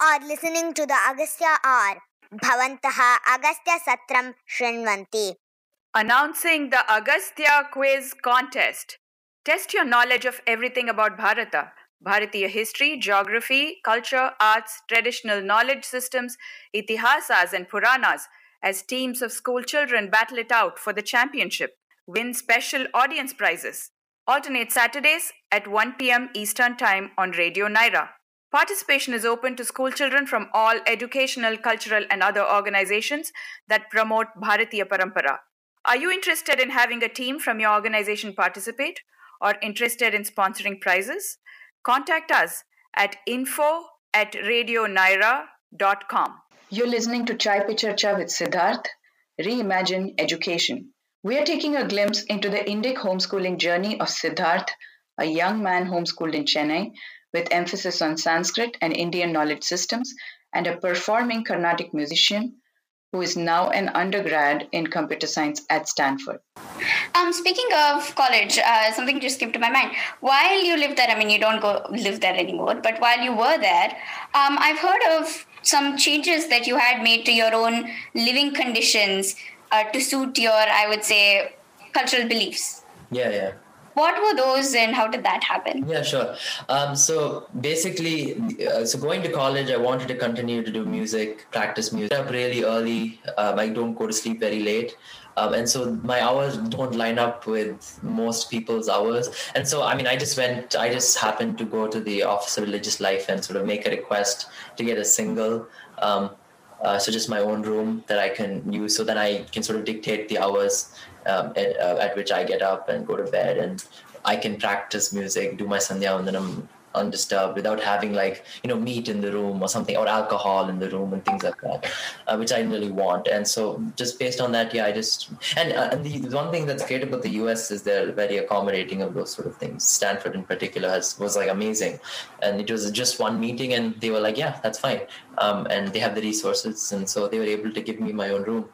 are listening to the Agastya Hour. Bhavantaha Agastya Satram Shrinvanti. Announcing the Agastya Quiz Contest. Test your knowledge of everything about Bharata. Bharatiya history, geography, culture, arts, traditional knowledge systems, itihasas, and Puranas as teams of school children battle it out for the championship. Win special audience prizes. Alternate Saturdays at 1 p.m. Eastern Time on Radio Nyra. Participation is open to school children from all educational, cultural, and other organizations that promote Bharatiya Parampara. Are you interested in having a team from your organization participate or interested in sponsoring prizes? Contact us at info at radionyra.com. You're listening to Chai Pe with Siddharth, Reimagine Education. We are taking a glimpse into the Indic homeschooling journey of Siddharth, a young man homeschooled in Chennai with emphasis on Sanskrit and Indian knowledge systems, and a performing Carnatic musician who is now an undergrad in computer science at Stanford. Um, speaking of college, uh, something just came to my mind. While you lived there, I mean, you don't go live there anymore, but while you were there, um, I've heard of some changes that you had made to your own living conditions uh, to suit your, I would say, cultural beliefs. Yeah, yeah. What were those and how did that happen? Yeah, sure. Um, so basically, uh, so going to college, I wanted to continue to do music, practice music. Up really early. Um, I don't go to sleep very late. Um, and so my hours don't line up with most people's hours and so i mean i just went i just happened to go to the office of religious life and sort of make a request to get a single um, uh, so just my own room that i can use. So that i can sort of dictate the hours um, at, uh, at which i get up and go to bed. And i can practice music do my sandhya and then i'm undisturbed without having like you know meat in the room or something or alcohol in the room and things like that uh, which i really want. And so just based on that yeah i just and, uh, and the, the one thing that's great about the us is they're very accommodating of those sort of things. Stanford in particular has was like amazing. And it was just one meeting and they were like yeah that's fine. Um, and they have the resources and so they were able to give me my own room.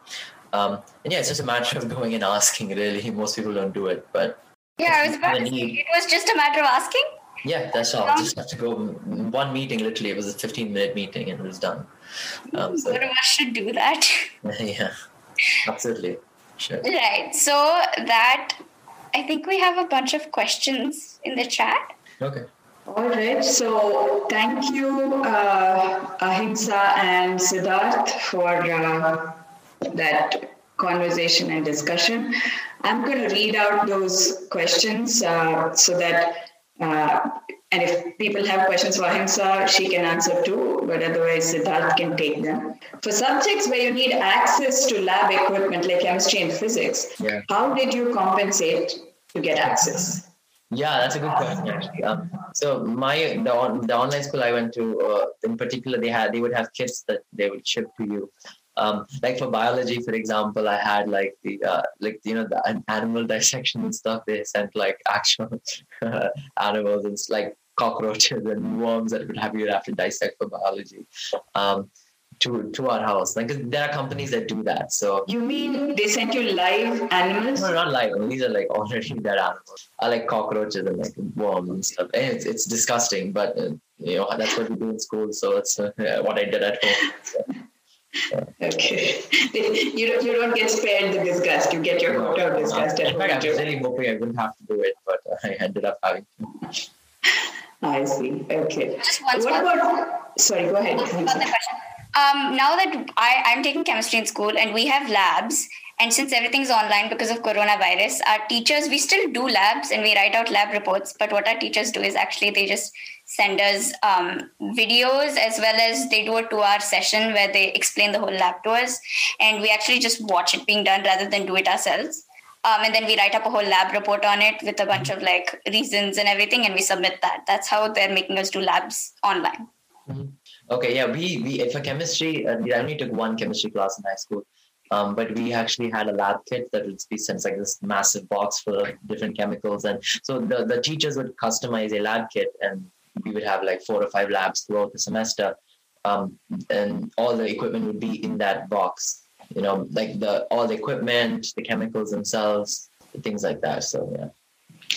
Um, and yeah it's just a matter of going and asking really. Most people don't do it but yeah i was about to say it was just a matter of asking yeah, that's all. Just have to go one meeting. Literally, it was a fifteen-minute meeting, and it was done. Um, so. One of us should do that. yeah, absolutely. Sure. Right. So that I think we have a bunch of questions in the chat. Okay. All right. So thank you, uh, Ahimsa and Siddharth, for uh, that conversation and discussion. I'm going to read out those questions uh, so that uh, and if people have questions for Ahimsa, she can answer too, but otherwise Siddharth can take them. For subjects where you need access to lab equipment like chemistry and physics, yeah. how did you compensate to get access? Yeah, that's a good question actually. Um, so my the, on, the online school I went to, uh, in particular, they had they would have kits that they would ship to you. Um, like for biology, for example, I had like the uh, like you know the animal dissection and stuff. They sent like actual uh, animals and like cockroaches and worms that would have you have to dissect for biology. Um, to, to our house. Like there are companies that do that. So you mean they sent you live animals? No, not live. These are like already dead animals. I like cockroaches and like worms and stuff. And it's, it's disgusting, but uh, you know that's what we do in school. So it's uh, what I did at home. So. Okay. You don't, you don't get spared the disgust. You get your quota of disgust at In fact, I was really hoping I wouldn't have to do it, but I ended up having to. I see. Okay. Just one What about... Sorry, go ahead. Um, now that I, I'm taking chemistry in school and we have labs, and since everything's online because of coronavirus, our teachers, we still do labs and we write out lab reports. But what our teachers do is actually they just send us um, videos as well as they do a two hour session where they explain the whole lab to us. And we actually just watch it being done rather than do it ourselves. Um, and then we write up a whole lab report on it with a bunch of like reasons and everything, and we submit that. That's how they're making us do labs online. Mm-hmm. Okay, yeah, we we for chemistry, uh, only took one chemistry class in high school, um, but we actually had a lab kit that would be sent like this massive box of different chemicals, and so the the teachers would customize a lab kit, and we would have like four or five labs throughout the semester, um, and all the equipment would be in that box you know, like the all the equipment, the chemicals themselves, things like that. So yeah.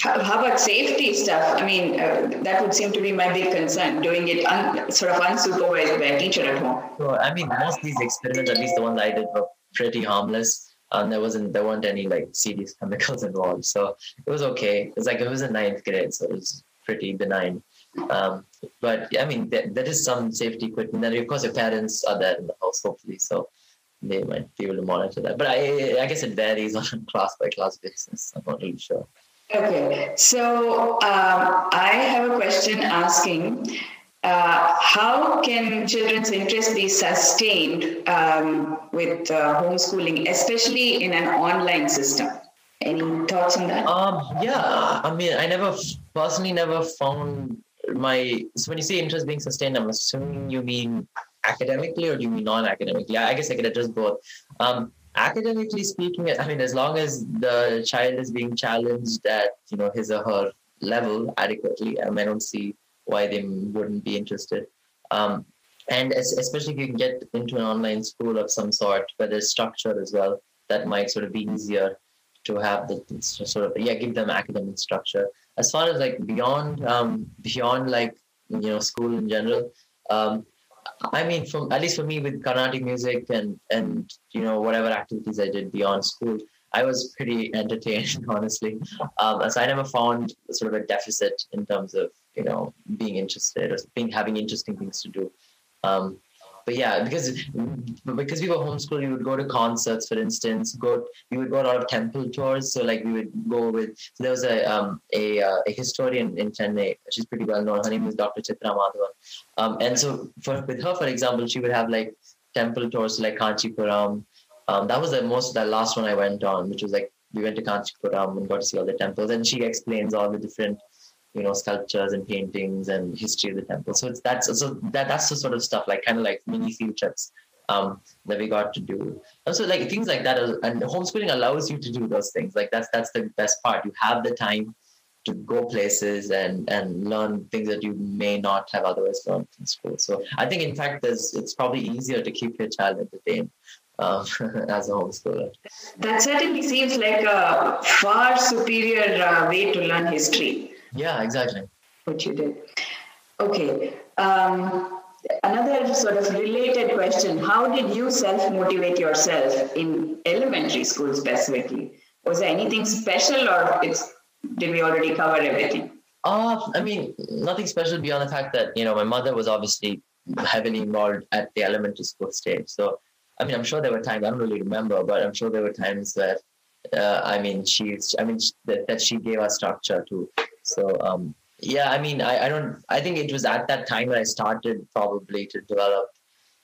How, how about safety stuff? I mean, uh, that would seem to be my big concern. Doing it un, sort of unsupervised by a teacher at home. So I mean, most of these experiments, at least the ones I did, were pretty harmless. Um, there wasn't there weren't any like serious chemicals involved, so it was okay. It's like it was a ninth grade, so it was pretty benign. Um, but I mean, there, there is some safety equipment. Then of course your parents are there in the house, hopefully, so they might be able to monitor that. But I, I guess it varies on class by class basis. I'm not really sure. Okay, so um, I have a question asking. Uh, how can children's interest be sustained um, with uh, homeschooling, especially in an online system? Any thoughts on that? Um, yeah, I mean, I never personally never found my. So when you say interest being sustained, I'm assuming you mean academically or do you mean non-academically? I guess I could address both. Um, academically speaking, I mean, as long as the child is being challenged at you know his or her level adequately, I, mean, I don't see why they wouldn't be interested. Um, and as, especially if you can get into an online school of some sort where there's structure as well, that might sort of be easier to have the sort of yeah give them academic structure. As far as like beyond um, beyond like you know school in general, um, I mean, from at least for me with Carnatic music and and you know whatever activities I did beyond school, I was pretty entertained, honestly. Um, so I never found sort of a deficit in terms of you know being interested or being having interesting things to do. Um, but yeah, because because we were homeschooled, we would go to concerts, for instance. Go, we would go a lot of temple tours. So like we would go with. So there was a um, a, uh, a historian in Chennai. She's pretty well known. Her name is Dr. Chitra Madhavan. Um, and so for with her, for example, she would have like temple tours like Kanchipuram. Um, that was the most the last one I went on, which was like we went to Kanchipuram and got to see all the temples. And she explains all the different you know sculptures and paintings and history of the temple. So it's that's so that that's the sort of stuff like kind of like mini field trips um, that we got to do. Also like things like that and homeschooling allows you to do those things. Like that's that's the best part. You have the time to go places and and learn things that you may not have otherwise learned in school. So i think in fact there's it's probably easier to keep your child entertained um, as a homeschooler. That certainly seems like a far superior uh, way to learn history yeah, exactly. What you did. Okay. Um, another sort of related question How did you self motivate yourself in elementary school specifically? Was there anything special or it's, did we already cover everything? Uh, I mean, nothing special beyond the fact that, you know, my mother was obviously heavily involved at the elementary school stage. So, I mean, I'm sure there were times, I don't really remember, but I'm sure there were times that, uh, I mean, she's, I mean, that, that she gave us structure to so um, yeah, I mean, I, I don't. I think it was at that time that I started probably to develop,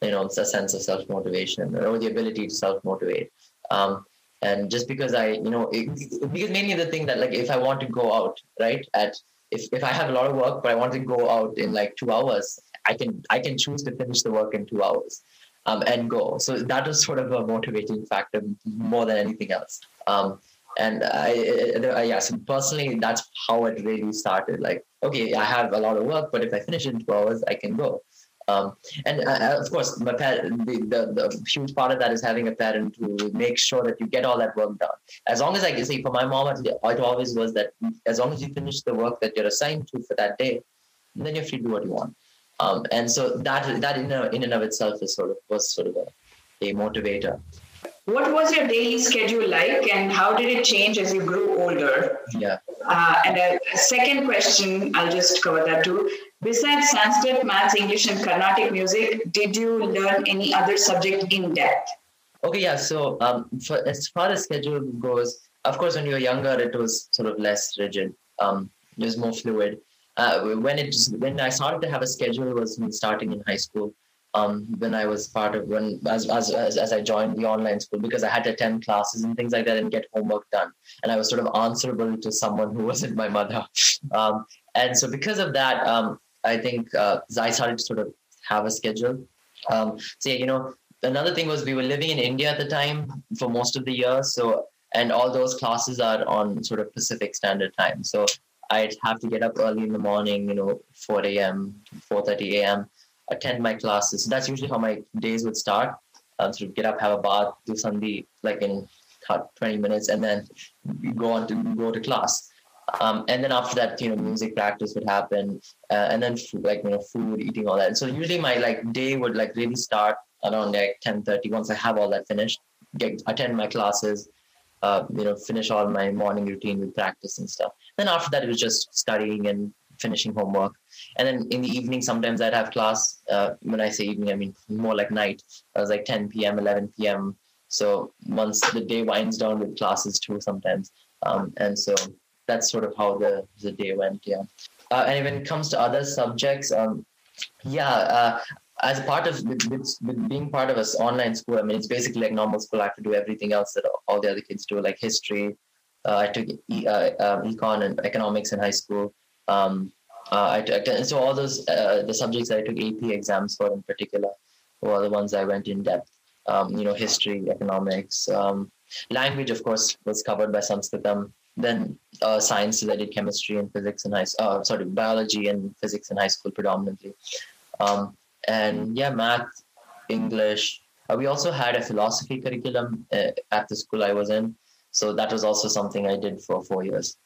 you know, a sense of self motivation or the ability to self motivate. Um, and just because I, you know, it, because mainly the thing that like if I want to go out, right, at if if I have a lot of work but I want to go out in like two hours, I can I can choose to finish the work in two hours. Um, and go. So that is sort of a motivating factor more than anything else. Um, and I, I, yeah, so personally, that's how it really started. Like, okay, I have a lot of work, but if I finish in two hours, I can go. Um, and uh, uh, of course, my parent, the, the, the huge part of that is having a parent to make sure that you get all that work done. As long as I can say, for my mom, it always was that as long as you finish the work that you're assigned to for that day, then you're free to do what you want. Um, and so that that in, a, in and of itself is sort of was sort of a, a motivator. What was your daily schedule like, and how did it change as you grew older? Yeah. Uh, and a, a, second question, I'll just cover that too. Besides Sanskrit, Maths, English, and Carnatic music, did you learn any other subject in depth? Okay, yeah. So, um, for, as far as schedule goes, of course, when you were younger, it was sort of less rigid. Um, it was more fluid. Uh, when it when I started to have a schedule was starting in high school um, when I was part of when as, as as I joined the online school because I had to attend classes and things like that and get homework done, and I was sort of answerable to someone who wasn't my mother, um, and so because of that, um, I think uh, I started to sort of have a schedule. Um, so yeah, you know, another thing was we were living in India at the time for most of the year, so and all those classes are on sort of Pacific Standard Time, so I'd have to get up early in the morning, you know, 4 a.m., 4:30 a.m attend my classes. So that's usually how my days would start. Um, sort of get up, have a bath, do something like in 20 minutes, and then go on to go to class. Um, and then after that, you know, music practice would happen, uh, and then food, like you know, food, eating, all that. And so usually my like day would like really start around like ten thirty. Once I have all that finished, get attend my classes, uh, you know, finish all my morning routine with practice and stuff. Then after that, it was just studying and finishing homework. And then in the evening, sometimes I'd have class. Uh, when I say evening, I mean more like night. I was like 10 p.m., 11 p.m. So once the day winds down with classes too, sometimes. Um, and so that's sort of how the, the day went. Yeah. Uh, and when it comes to other subjects, um, yeah, uh, as part of with, with, with, being part of an online school, I mean, it's basically like normal school. I have to do everything else that all the other kids do, like history. Uh, I took e, uh, um, econ and economics in high school. Um, uh, I, so all those uh, the subjects I took AP exams for in particular were the ones I went in depth. Um, you know, history, economics, um, language, of course, was covered by Sanskritam. Then uh, sciences, I did chemistry and physics in high, sorry, biology and physics in high school predominantly. Um, and yeah, math, English. Uh, we also had a philosophy curriculum uh, at the school I was in, so that was also something I did for four years.